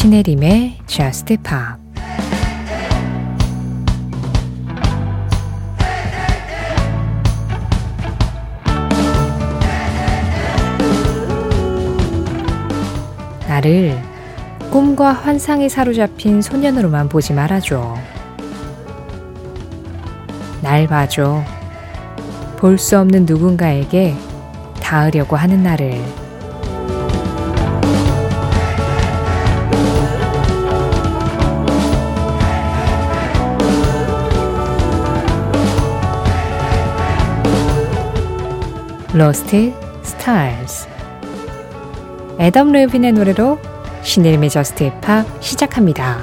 신혜림의 Just Pop 나를 꿈과 환상에 사로잡힌 소년으로만 보지 말아줘. 날 봐줘. 볼 수 없는 누군가에게 닿으려고 하는 나를. Lost Stars 애덤 르빈의 노래로 신혜림의 Just Pop 시작합니다.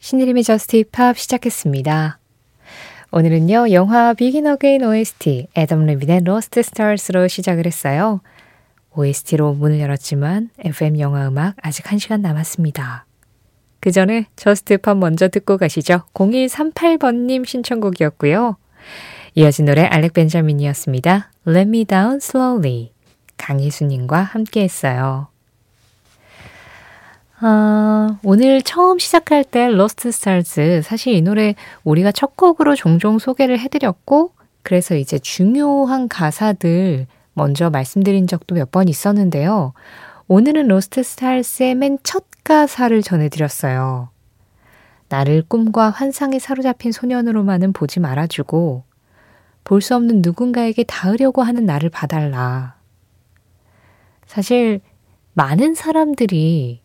신혜림의 Just Pop 시작했습니다. 오늘은요, 영화 Begin Again OST 애덤 르빈의 Lost Stars로 시작을 했어요. OST로 문을 열었지만 FM 영화 음악 아직 1시간 남았습니다. 그 전에 저스트 팝 먼저 듣고 가시죠. 0138번님 신청곡이었고요. 이어진 노래 알렉 벤자민이었습니다. Let me down slowly. 강희수님과 함께 했어요. 아, 오늘 처음 시작할 때 Lost Stars 사실 이 노래 우리가 첫 곡으로 종종 소개를 해드렸고 그래서 이제 중요한 가사들 먼저 말씀드린 적도 몇 번 있었는데요. 오늘은 Lost Stars의 맨 첫 가사를 전해드렸어요. 나를 꿈과 환상에 사로잡힌 소년으로만은 보지 말아주고 볼 수 없는 누군가에게 닿으려고 하는 나를 봐달라. 사실 많은 사람들이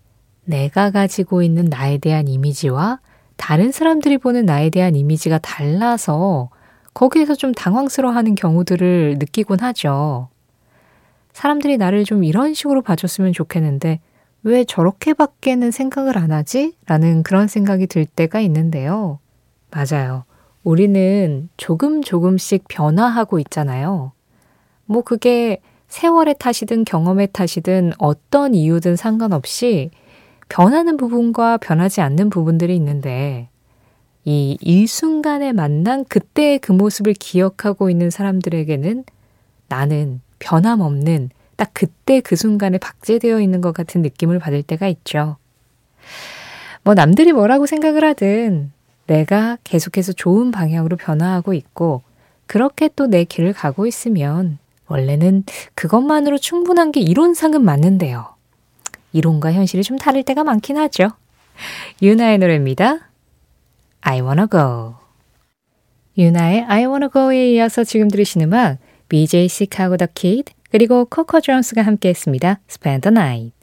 내가 가지고 있는 나에 대한 이미지와 다른 사람들이 보는 나에 대한 이미지가 달라서 거기에서 좀 당황스러워하는 경우들을 느끼곤 하죠. 사람들이 나를 좀 이런 식으로 봐줬으면 좋겠는데 왜 저렇게밖에는 생각을 안 하지? 라는 그런 생각이 들 때가 있는데요. 맞아요. 우리는 조금 조금씩 변화하고 있잖아요. 뭐 그게 세월의 탓이든 경험의 탓이든 어떤 이유든 상관없이 변하는 부분과 변하지 않는 부분들이 있는데 이 일순간에 만난 그때의 그 모습을 기억하고 있는 사람들에게는 나는 변함없는 딱 그때 그 순간에 박제되어 있는 것 같은 느낌을 받을 때가 있죠. 뭐 남들이 뭐라고 생각을 하든 내가 계속해서 좋은 방향으로 변화하고 있고 그렇게 또 내 길을 가고 있으면 원래는 그것만으로 충분한 게 이론상은 맞는데요. 이론과 현실이 좀 다를 때가 많긴 하죠. 유나의 노래입니다. I wanna go. 유나의 I wanna go에 이어서 지금 들으신 음악 BJ 시카고 더 키드 그리고 코코 존스가 함께 했습니다. Spend the Night.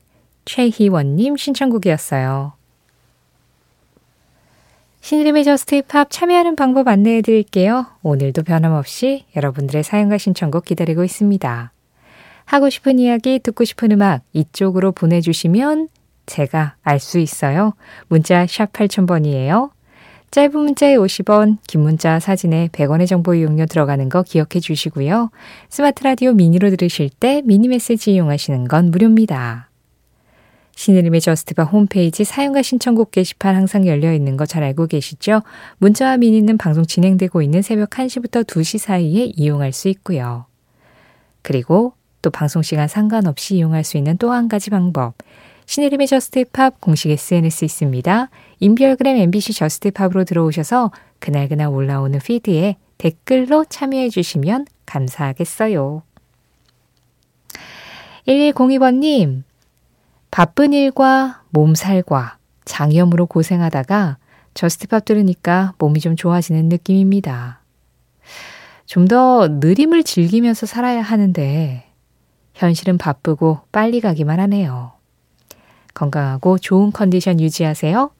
최희원님 신청곡이었어요. 신혜림의 Just Pop 참여하는 방법 안내해 드릴게요. 오늘도 변함없이 여러분들의 사연과 신청곡 기다리고 있습니다. 하고 싶은 이야기, 듣고 싶은 음악 이쪽으로 보내주시면 제가 알 수 있어요. 문자 샵 8000번이에요. 짧은 문자에 50원, 긴 문자 사진에 100원의 정보 이용료 들어가는 거 기억해 주시고요. 스마트 라디오 미니로 들으실 때 미니 메시지 이용하시는 건 무료입니다. 신의림의 저스트바 홈페이지 사용과 신청곡 게시판 항상 열려 있는 거 잘 알고 계시죠? 문자와 미니는 방송 진행되고 있는 새벽 1시부터 2시 사이에 이용할 수 있고요. 그리고 또 방송 시간 상관없이 이용할 수 있는 또 한 가지 방법. 신혜림의 JUST POP 공식 SNS 있습니다. 인별그램 MBC JUST POP으로 들어오셔서 그날그날 올라오는 피드에 댓글로 참여해 주시면 감사하겠어요. 1102번님, 바쁜 일과 몸살과 장염으로 고생하다가 JUST POP 들으니까 몸이 좀 좋아지는 느낌입니다. 좀 더 느림을 즐기면서 살아야 하는데 현실은 바쁘고 빨리 가기만 하네요. 건강하고 좋은 컨디션 유지하세요.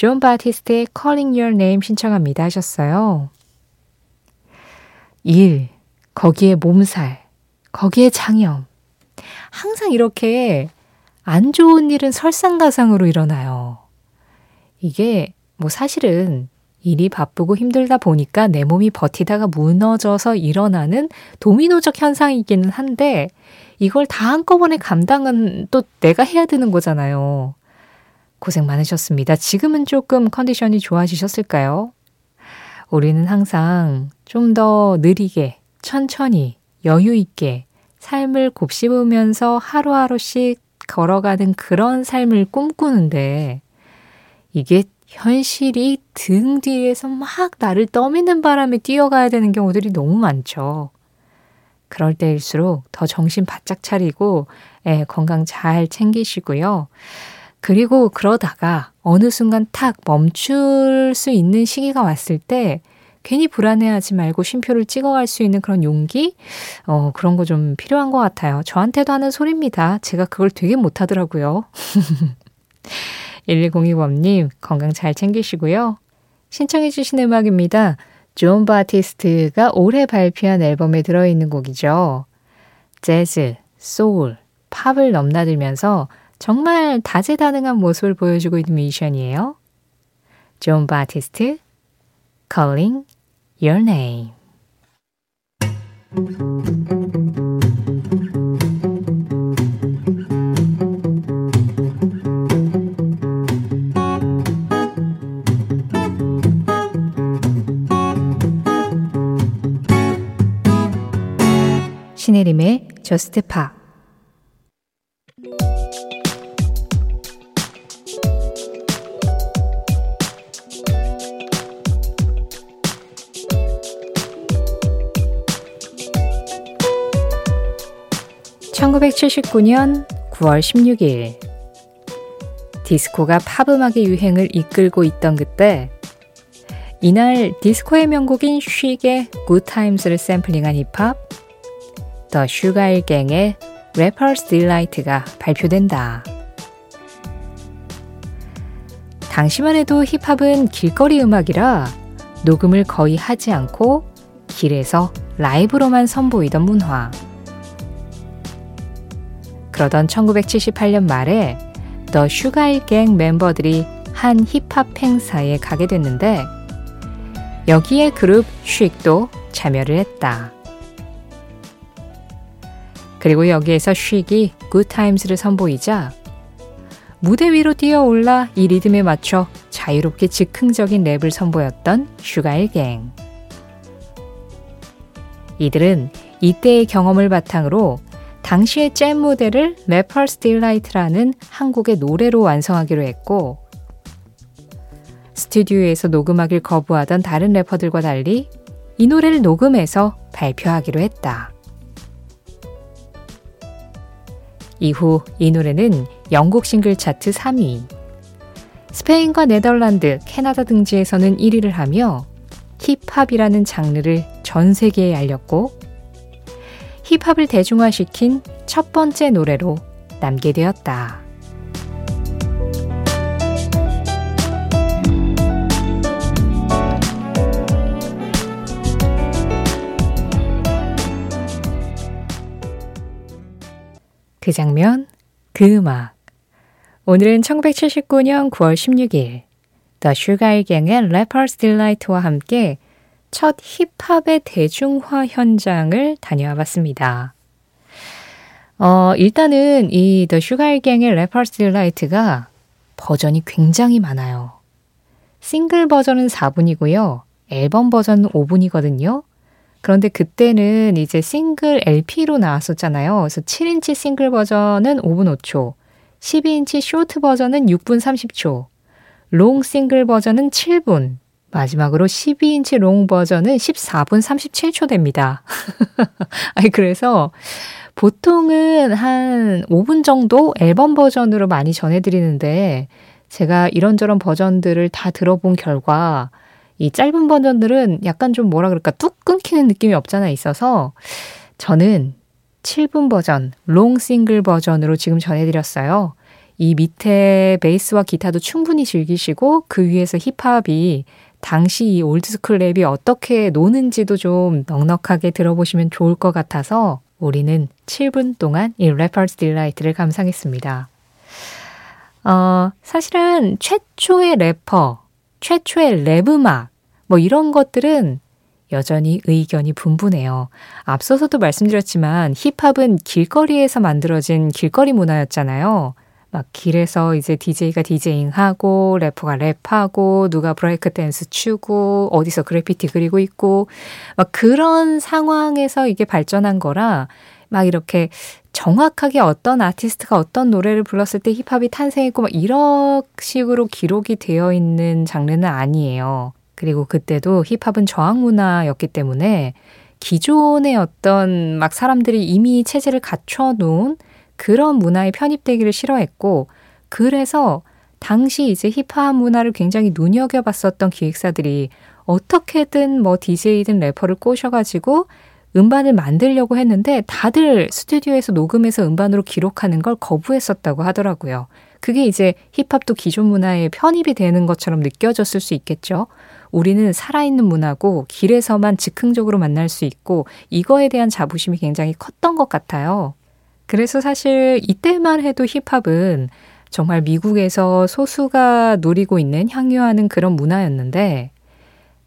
존 바티스트의 Calling Your Name 신청합니다 하셨어요. 일, 거기에 몸살, 거기에 장염. 항상 이렇게 안 좋은 일은 설상가상으로 일어나요. 이게 뭐 사실은 일이 바쁘고 힘들다 보니까 내 몸이 버티다가 무너져서 일어나는 도미노적 현상이기는 한데 이걸 다 한꺼번에 감당은 또 내가 해야 되는 거잖아요. 고생 많으셨습니다. 지금은 조금 컨디션이 좋아지셨을까요? 우리는 항상 좀 더 느리게, 천천히, 여유 있게 삶을 곱씹으면서 하루하루씩 걸어가는 그런 삶을 꿈꾸는데 이게 현실이 등 뒤에서 막 나를 떠미는 바람에 뛰어가야 되는 경우들이 너무 많죠. 그럴 때일수록 더 정신 바짝 차리고 예, 건강 잘 챙기시고요. 그리고 그러다가 어느 순간 탁 멈출 수 있는 시기가 왔을 때 괜히 불안해하지 말고 쉼표를 찍어갈 수 있는 그런 용기? 어, 그런 거 좀 필요한 것 같아요. 저한테도 하는 소리입니다. 제가 그걸 되게 못하더라고요. 1102번님, 건강 잘 챙기시고요. 신청해 주신 음악입니다. 존 바티스트가 올해 발표한 앨범에 들어있는 곡이죠. 재즈, 소울, 팝을 넘나들면서 정말 다재다능한 모습을 보여주고 있는 뮤지션이에요. 존 바티스트, Calling Your Name. 신혜림의 JUST POP (1979년 9월 16일) 디스코가 팝 음악의 유행을 이끌고 있던 그때 이날 디스코의 명곡인 Good Times를 샘플링한 힙합 The Sugarhill Gang의 Rapper's Delight가 발표된다. 당시만 해도 힙합은 길거리 음악이라 녹음을 거의 하지 않고 길에서 라이브로만 선보이던 문화. 그러던 1978년 말에 The Sugarhill Gang 멤버들이 한 힙합 행사에 가게 됐는데 여기에 그룹 Chic도 참여를 했다. 그리고 여기에서 Chic이 Good Times를 선보이자 무대 위로 뛰어올라 이 리듬에 맞춰 자유롭게 즉흥적인 랩을 선보였던 Sugarhill Gang. 이들은 이때의 경험을 바탕으로 당시의 잼 무대를 Rapper's Delight라는 한 곡의 노래로 완성하기로 했고 스튜디오에서 녹음하길 거부하던 다른 래퍼들과 달리 이 노래를 녹음해서 발표하기로 했다. 이후 이 노래는 영국 싱글 차트 3위, 스페인과 네덜란드, 캐나다 등지에서는 1위를 하며 힙합이라는 장르를 전 세계에 알렸고 힙합을 대중화시킨 첫 번째 노래로 남게 되었다. 그 장면, 그 음악. 오늘은 1979년 9월 16일, The Sugar Gang의 Rapper's Delight와 함께 첫 힙합의 대중화 현장을 다녀와 봤습니다. 어, 일단은 이 Sugar Gang의 Rapper's Delight가 버전이 굉장히 많아요. 싱글 버전은 4분이고요. 앨범 버전은 5분이거든요. 그런데 그때는 이제 싱글 LP로 나왔었잖아요. 그래서 7인치 싱글 버전은 5분 5초, 12인치 short 버전은 6분 30초, long 싱글 버전은 7분, 마지막으로 12인치 long 버전은 14분 37초 됩니다. 아니, 그래서 보통은 한 5분 정도 앨범 버전으로 많이 전해드리는데 제가 이런저런 버전들을 다 들어본 결과 이 짧은 버전들은 약간 좀 뭐라 그럴까 뚝 끊기는 느낌이 없잖아 있어서 저는 7분 버전, long 싱글 버전으로 지금 전해드렸어요. 이 밑에 베이스와 기타도 충분히 즐기시고 그 위에서 힙합이 당시 이 old school 랩이 어떻게 노는지도 좀 넉넉하게 들어보시면 좋을 것 같아서 우리는 7분 동안 이 Rapper's Delight를 감상했습니다. 어, 사실은 최초의 래퍼, 최초의 랩 음악, 뭐 이런 것들은 여전히 의견이 분분해요. 앞서서도 말씀드렸지만 힙합은 길거리에서 만들어진 길거리 문화였잖아요. 막 길에서 이제 DJ가 DJing하고 래퍼가 랩하고 누가 브레이크 댄스 추고 어디서 그래피티 그리고 있고 막 그런 상황에서 이게 발전한 거라 막 이렇게 정확하게 어떤 아티스트가 어떤 노래를 불렀을 때 힙합이 탄생했고 막 이런 식으로 기록이 되어 있는 장르는 아니에요. 그리고 그때도 힙합은 저항 문화였기 때문에 기존의 어떤 막 사람들이 이미 체제를 갖춰 놓은 그런 문화에 편입되기를 싫어했고 그래서 당시 이제 힙합 문화를 굉장히 눈여겨봤었던 기획사들이 어떻게든 뭐 DJ든 래퍼를 꼬셔가지고 음반을 만들려고 했는데 다들 스튜디오에서 녹음해서 음반으로 기록하는 걸 거부했었다고 하더라고요. 그게 이제 힙합도 기존 문화에 편입이 되는 것처럼 느껴졌을 수 있겠죠. 우리는 살아있는 문화고 길에서만 즉흥적으로 만날 수 있고 이거에 대한 자부심이 굉장히 컸던 것 같아요. 그래서 사실 이때만 해도 힙합은 정말 미국에서 소수가 누리고 있는 향유하는 그런 문화였는데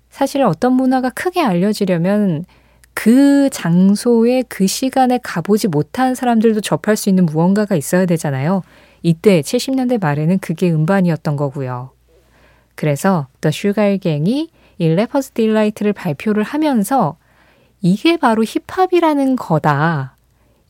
사실 어떤 문화가 크게 알려지려면 그 장소에 그 시간에 가보지 못한 사람들도 접할 수 있는 무언가가 있어야 되잖아요. 이때 70년대 말에는 그게 음반이었던 거고요. 그래서 The Sugarhill Gang이 이 Rapper's Delight를 발표를 하면서 이게 바로 힙합이라는 거다.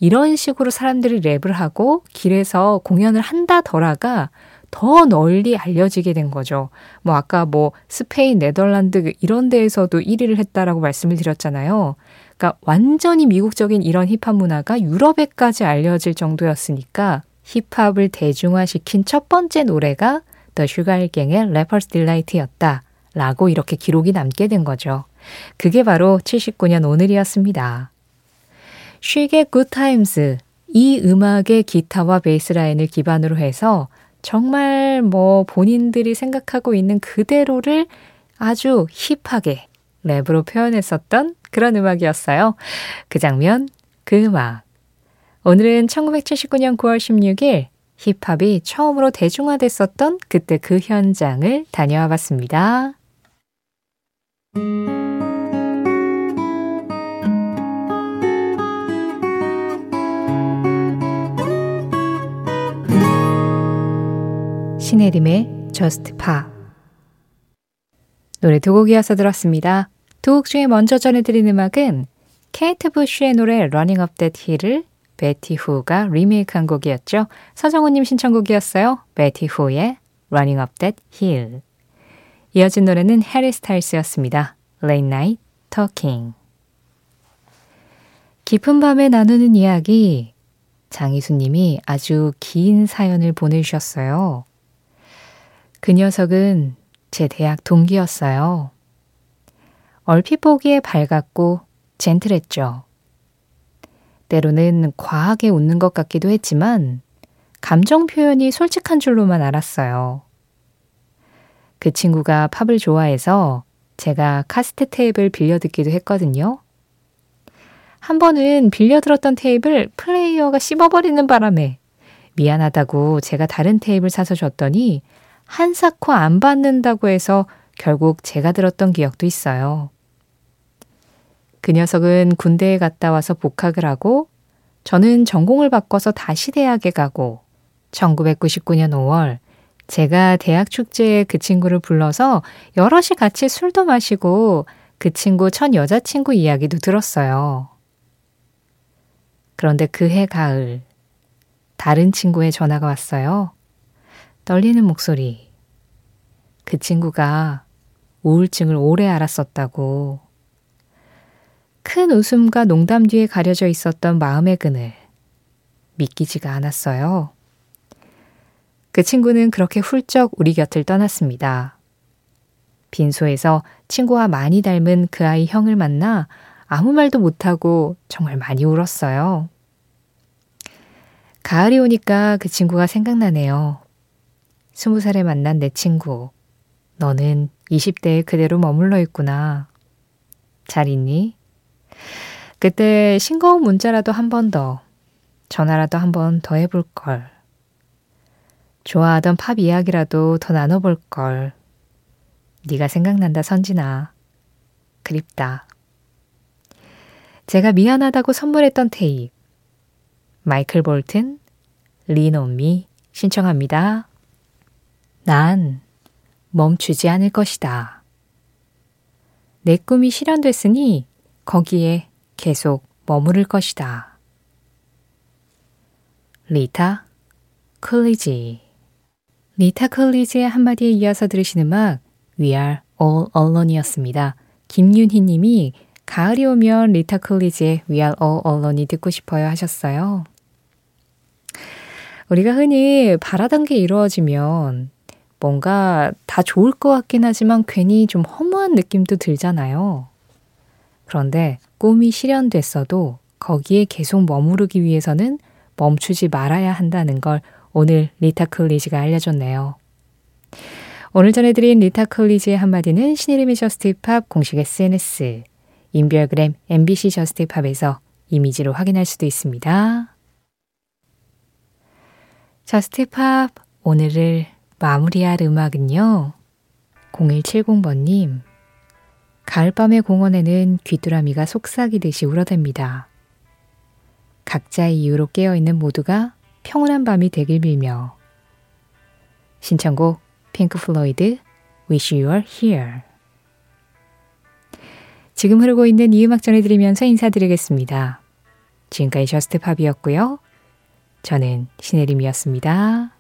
이런 식으로 사람들이 랩을 하고 길에서 공연을 한다더라가 더 널리 알려지게 된 거죠. 뭐 아까 뭐 스페인, 네덜란드 이런 데에서도 1위를 했다라고 말씀을 드렸잖아요. 그러니까 완전히 미국적인 이런 힙합 문화가 유럽에까지 알려질 정도였으니까 힙합을 대중화시킨 첫 번째 노래가 The Sugarhill Gang의 Rapper's Delight였다. 라고 이렇게 기록이 남게 된 거죠. 그게 바로 79년 오늘이었습니다. Chic의 Good Times 이 음악의 기타와 베이스 라인을 기반으로 해서 정말 뭐 본인들이 생각하고 있는 그대로를 아주 힙하게 랩으로 표현했었던 그런 음악이었어요. 그 장면, 그 음악. 오늘은 1979년 9월 16일 힙합이 처음으로 대중화됐었던 그때 그 현장을 다녀와 봤습니다. 신혜림의 JUST POP 노래 두 곡 이어서 들었습니다. 두 곡 중에 먼저 전해드린 음악은 케이트 부쉬의 노래 Running Up That Hill을 베티 후가 리메이크한 곡이었죠. 서정우님 신청곡이었어요. 베티 후의 Running Up That Hill 이어진 노래는 해리 스타일스였습니다. Late Night Talking 깊은 밤에 나누는 이야기 장희수님이 아주 긴 사연을 보내주셨어요. 그 녀석은 제 대학 동기였어요. 얼핏 보기에 밝았고 젠틀했죠. 때로는 과하게 웃는 것 같기도 했지만 감정 표현이 솔직한 줄로만 알았어요. 그 친구가 팝을 좋아해서 제가 카스트 테이프를 빌려 듣기도 했거든요. 한 번은 빌려 들었던 테이프를 플레이어가 씹어버리는 바람에 미안하다고 제가 다른 테이프를 사서 줬더니 한사코 안 받는다고 해서 결국 제가 들었던 기억도 있어요. 그 녀석은 군대에 갔다 와서 복학을 하고 저는 전공을 바꿔서 다시 대학에 가고 1999년 5월 제가 대학 축제에 그 친구를 불러서 여럿이 같이 술도 마시고 그 친구 첫 여자친구 이야기도 들었어요. 그런데 그 해 가을 다른 친구의 전화가 왔어요. 떨리는 목소리. 그 친구가 우울증을 오래 앓았었다고. 큰 웃음과 농담 뒤에 가려져 있었던 마음의 그늘. 믿기지가 않았어요. 그 친구는 그렇게 훌쩍 우리 곁을 떠났습니다. 빈소에서 친구와 많이 닮은 그 아이 형을 만나 아무 말도 못하고 정말 많이 울었어요. 가을이 오니까 그 친구가 생각나네요. 스무 살에 만난 내 친구. 너는 20대에 그대로 머물러 있구나. 잘 있니? 그때 싱거운 문자라도 한 번 더, 전화라도 한 번 더 해볼 걸. 좋아하던 팝 이야기라도 더 나눠볼 걸. 네가 생각난다 선진아. 그립다. 제가 미안하다고 선물했던 테이프. 마이클 볼튼, 리노미 신청합니다. 난 멈추지 않을 것이다. 내 꿈이 실현됐으니 거기에 계속 머무를 것이다. 리타 콜리지 리타 콜리지의 한마디에 이어서 들으신 음악 We Are All Alone이었습니다. 김윤희 님이 가을이 오면 리타 콜리지의 We Are All Alone이 듣고 싶어요 하셨어요. 우리가 흔히 바라던 게 이루어지면 뭔가 다 좋을 것 같긴 하지만 괜히 좀 허무한 느낌도 들잖아요. 그런데 꿈이 실현됐어도 거기에 계속 머무르기 위해서는 멈추지 말아야 한다는 걸 오늘 리타 클리지가 알려줬네요. 오늘 전해드린 리타 클리지의 한마디는 신혜림의 JUST POP 공식 SNS, 인별그램 MBC JUST POP에서 이미지로 확인할 수도 있습니다. JUST POP 오늘을 마무리할 음악은요. 0170번님 가을밤의 공원에는 귀뚜라미가 속삭이듯이 울어댑니다. 각자의 이유로 깨어있는 모두가 평온한 밤이 되길 빌며 신청곡 핑크 플로이드 Wish You Were Here 지금 흐르고 있는 이 음악 전해드리면서 인사드리겠습니다. 지금까지 JUST POP이었고요. 저는 신혜림이었습니다.